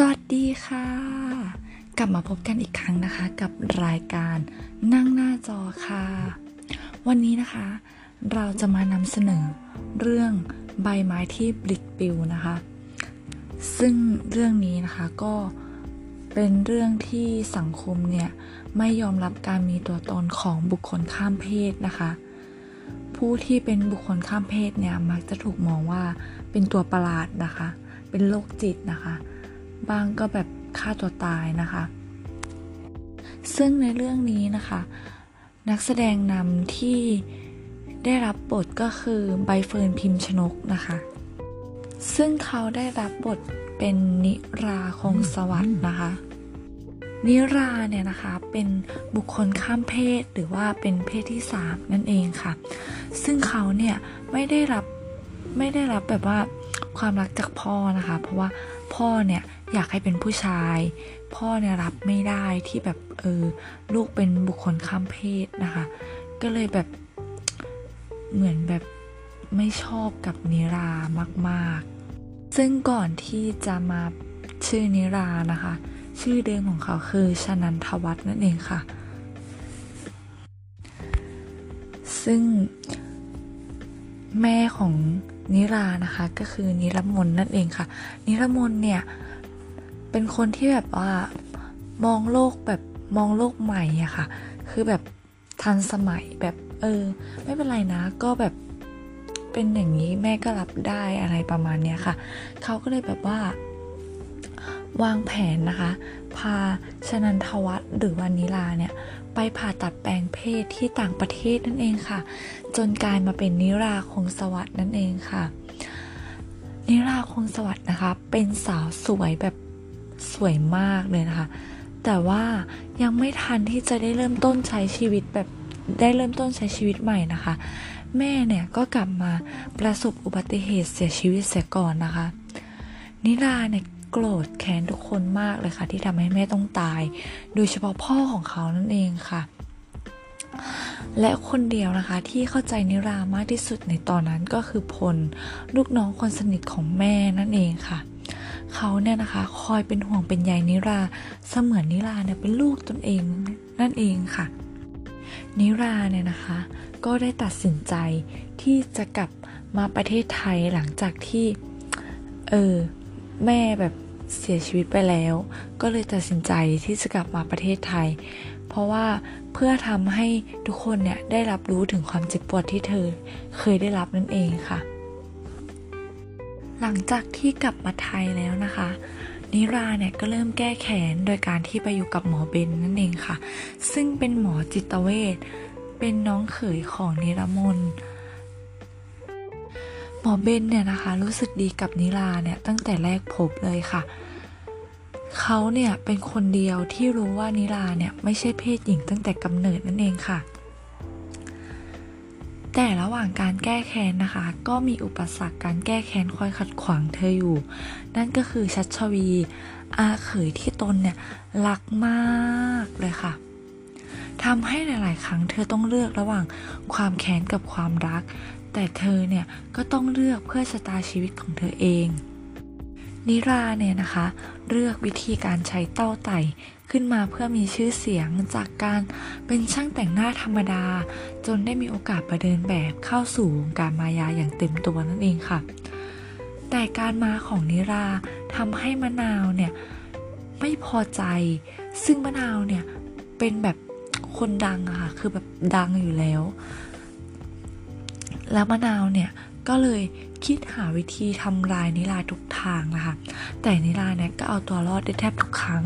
สวัสดีค่ะ กลับมาพบกันอีกครั้งนะคะ กับรายการนั่งหน้าจอค่ะ วันนี้นะคะ เราจะมานำเสนอเรื่องใบไม้ที่ปลิดปิวนะคะ ซึ่งเรื่องนี้นะคะก็เป็นเรื่องที่สังคมเนี่ยไม่ยอมรับการมีตัวตนของบุคคลข้ามเพศนะคะ ผู้ที่เป็นบุคคลข้ามเพศเนี่ยมักจะถูกมองว่าเป็นตัวประหลาดนะคะ เป็นโรคจิตนะคะ บางก็แบบฆ่าตัวตายนะคะ ซึ่งในเรื่องนี้นะคะ นักแสดงนำที่ได้รับบทก็คือใบเฟิร์นพิมพ์ชนกนะคะ ซึ่งเขาได้รับบทเป็นนิราคงสวัสด์นะคะ นิราเนี่ยนะคะเป็นบุคคลข้ามเพศหรือว่าเป็นเพศที่สามนั่นเองค่ะ ซึ่งเขาเนี่ยไม่ได้รับไม่ได้รับแบบว่าความรักจากพ่อนะคะ เพราะว่าพ่อเนี่ย อยากให้เป็นผู้ชาย พ่อเนี่ยรับไม่ได้ที่แบบเออลูกเป็นบุคคลข้ามเพศนะคะ ก็เลยแบบเหมือนแบบไม่ชอบกับนิรามากๆ ซึ่งก่อนที่จะมาชื่อนิรานะคะ ชื่อเดิมของเขาคือชนันทวัฒน์นั่นเองค่ะ ซึ่งแม่ของนิรานะคะก็คือนิรมนนั่นเองค่ะ นิรมนเนี่ย เป็นคนที่แบบว่ามองโลกแบบมองโลกใหม่อะค่ะ คือแบบทันสมัยแบบเออ ไม่เป็นไรนะ ก็แบบเป็นอย่างนี้แม่ก็รับได้อะไรประมาณเนี้ยค่ะ เขาก็เลยแบบว่าวางแผนนะคะ พาชนันทวัฒน์หรือวานิลาเนี่ย ไปผ่าตัดแปลงเพศที่ต่างประเทศนั่นเองค่ะ จนกลายมาเป็นนิราคงสวัสด์นั่นเองค่ะ นิราคงสวัสด์นะคะ เป็นสาวสวยแบบ สวยมากเลยนะคะ แต่ว่ายังไม่ทันที่จะได้เริ่มต้นใช้ชีวิตแบบได้เริ่มต้นใช้ชีวิตใหม่นะคะ แม่เนี่ยก็กลับมาประสบอุบัติเหตุเสียชีวิตเสียก่อนนะคะ นิราเนี่ยโกรธแค้นทุกคนมากเลยค่ะ ที่ทำให้แม่ต้องตาย โดยเฉพาะพ่อของเขานั่นเองค่ะ และคนเดียวนะคะที่เข้าใจนิรามากที่สุดในตอนนั้นก็คือพล ลูกน้องคนสนิทของแม่นั่นเองค่ะ เขาเนี่ยนะคะ คอยเป็นห่วงเป็นใยนิรา เสมือนนิราเนี่ยเป็นลูกตนเองนั่นเองค่ะ นิราเนี่ยนะคะ ก็ได้ตัดสินใจที่จะกลับมาประเทศไทยหลังจากที่ เออ แม่แบบเสียชีวิตไปแล้ว ก็เลยตัดสินใจที่จะกลับมาประเทศไทย เพราะว่าเพื่อทำให้ทุกคนเนี่ยได้รับรู้ถึงความเจ็บปวดที่เธอเคยได้รับนั่นเองค่ะ หลังจากที่กลับมาไทยแล้วนะคะ นิราเนี่ยก็เริ่มแก้แค้นโดยการที่ไปอยู่กับหมอเบนนั่นเองค่ะ ซึ่งเป็นหมอจิตเวชเป็นน้องเขยของนิรมนหมอเบนเนี่ยนะคะรู้สึกดีกับนิราเนี่ยตั้งแต่แรกพบเลยค่ะเขาเนี่ยเป็นคนเดียวที่รู้ว่านิราเนี่ยไม่ใช่เพศหญิงตั้งแต่กำเนิดนั่นเองค่ะ แต่ระหว่างการแก้แค้นนะคะ ก็มีอุปสรรคการแก้แค้นคอยขัดขวางเธออยู่ นั่นก็คือชัชวี อาเขยที่ตนเนี่ยรักมากเลยค่ะทำให้หลาย ๆ ครั้งเธอต้องเลือกระหว่างความแค้นกับความรัก แต่เธอเนี่ยก็ต้องเลือกเพื่อชะตาชีวิตของเธอเอง นิราเนี่ยนะคะ เลือกวิธีการใช้เต้าไต่ ขึ้นมาเพื่อมีชื่อเสียงจากการเป็นช่างแต่งหน้าธรรมดา จนได้มีโอกาสประเดินแบบเข้าสู่วงการมายาอย่างเต็มตัวนั่นเองค่ะ แต่การมาของนิราทำให้มะนาวเนี่ยไม่พอใจ ซึ่งมะนาวเนี่ยเป็นแบบคนดังอะค่ะ คือแบบดังอยู่แล้ว แล้วมะนาวเนี่ยก็เลยคิดหาวิธีทำลายนิลาทุกทางนะคะ แต่นิลาเนี่ยก็เอาตัวรอดได้แทบทุกครั้ง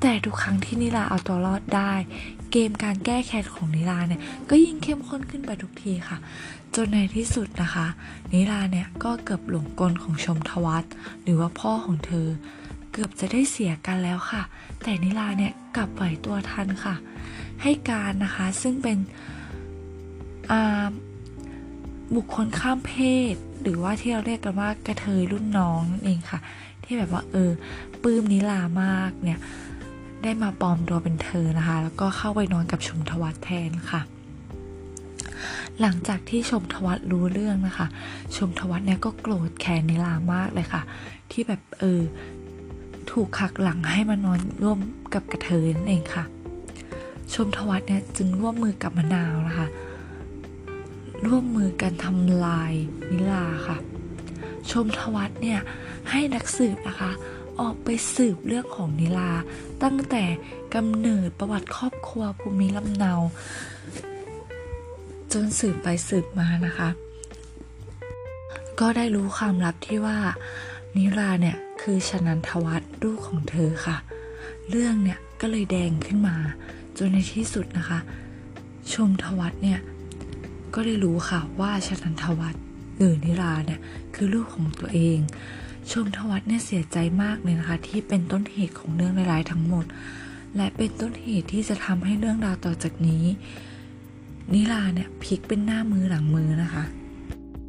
แต่ทุกครั้งที่นิลาเอาตัวรอดได้ เกมการแก้แค้นของนิลาเนี่ยก็ยิ่งเข้มข้นขึ้นไปทุกทีค่ะ จนในที่สุดนะคะ นิลาเนี่ยก็เกือบหลงกลของชมทวัตหรือว่าพ่อของเธอ เกือบจะได้เสียกันแล้วค่ะ แต่นิลาเนี่ยกลับไหวตัวทันค่ะ ให้การนะคะซึ่งเป็นอ่าบุคคลข้ามเพศ หรือว่าที่เราเรียกกันว่ากระเทยรุ่นน้องนั่นเองค่ะ ที่แบบว่าเออปื้มนิลามากเนี่ย ได้มาปลอมตัวเป็นเธอนะคะ แล้วก็เข้าไปนอนกับชมทวัตแทนค่ะ หลังจากที่ชมทวัตรู้เรื่องนะคะ ชมทวัตเนี่ยก็โกรธแค้นนิลามากเลยค่ะ ที่แบบเออถูกขักหลังให้มานอนร่วมกับกระเทยนั่นเองค่ะ ชมทวัฒน์เนี่ยจึงร่วมมือกับมะนาวนะคะ ร่วมมือกันทำลายนิลาค่ะ ชมทวัฒน์เนี่ยให้นักสืบนะคะ ออกไปสืบเรื่องของนิลา ตั้งแต่กำเนิดประวัติครอบครัวภูมิลำเนา จนสืบไปสืบมานะคะ ก็ได้รู้ความลับที่ว่านิราเนี่ยคือชนันทวัฒน์ลูกของเธอค่ะ เรื่องเนี่ยก็เลยแดงขึ้นมา จนในที่สุดนะคะ ชมทวัฒน์เนี่ยก็ได้รู้ค่ะว่าชนันทวัฒน์หรือนิราเนี่ยคือลูกของตัวเอง ชมทวัฒน์เนี่ยเสียใจมากเลยนะคะที่เป็นต้นเหตุของเรื่องร้ายๆทั้งหมด และเป็นต้นเหตุที่จะทำให้เรื่องราวต่อจากนี้ นิราเนี่ยพลิกเป็นหน้ามือหลังมือนะคะ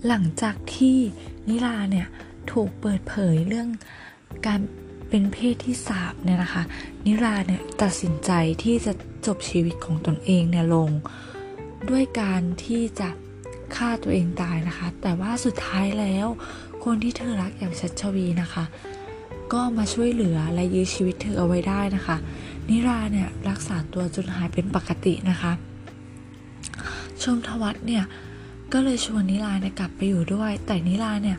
หลังจากที่นิลาเนี่ยถูกเปิดเผยเรื่องการเป็นเพศที่สามเนี่ยนะคะ นิลาเนี่ยตัดสินใจที่จะจบชีวิตของตนเองเนี่ยลง ด้วยการที่จะฆ่าตัวเองตายนะคะ แต่ว่าสุดท้ายแล้ว คนที่เธอรักอย่างชัชวีนะคะ ก็มาช่วยเหลือและยื้อชีวิตเธอเอาไว้ได้นะคะ นิราเนี่ยรักษาตัวจนหายเป็นปกตินะคะ ชมทวัฒน์เนี่ยก็เลยชวนนิลาเนี่ยกลับไปอยู่ด้วย แต่นิลาเนี่ย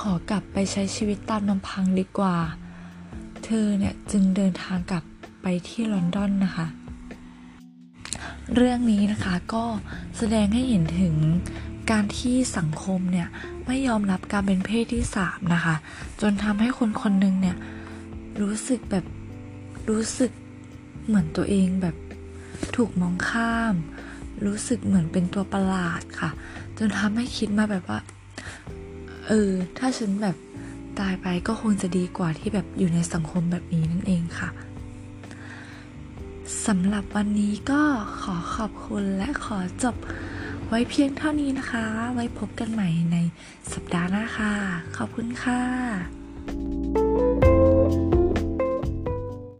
ขอกลับไปใช้ชีวิตตามลำพังดีกว่า เธอเนี่ยจึงเดินทางกลับไปที่ลอนดอนนะคะ เรื่องนี้นะคะก็แสดงให้เห็นถึง การที่สังคมเนี่ยไม่ยอมรับการเป็นเพศที่สามนะคะ จนทำให้คนคนหนึ่งเนี่ยรู้สึกแบบรู้สึกเหมือนตัวเองแบบถูกมองข้าม รู้สึกเหมือนเป็นตัวประหลาดค่ะ จนทำให้คิดมาแบบว่า เออ ถ้าฉันแบบตายไปก็คงจะดีกว่าที่แบบอยู่ในสังคมแบบนี้นั่นเองค่ะสำหรับวันนี้ก็ขอขอบคุณและขอจบ ไว้เพียงเท่านี้นะคะ ไว้พบกันใหม่ในสัปดาห์หน้าค่ะ ขอบคุณค่ะ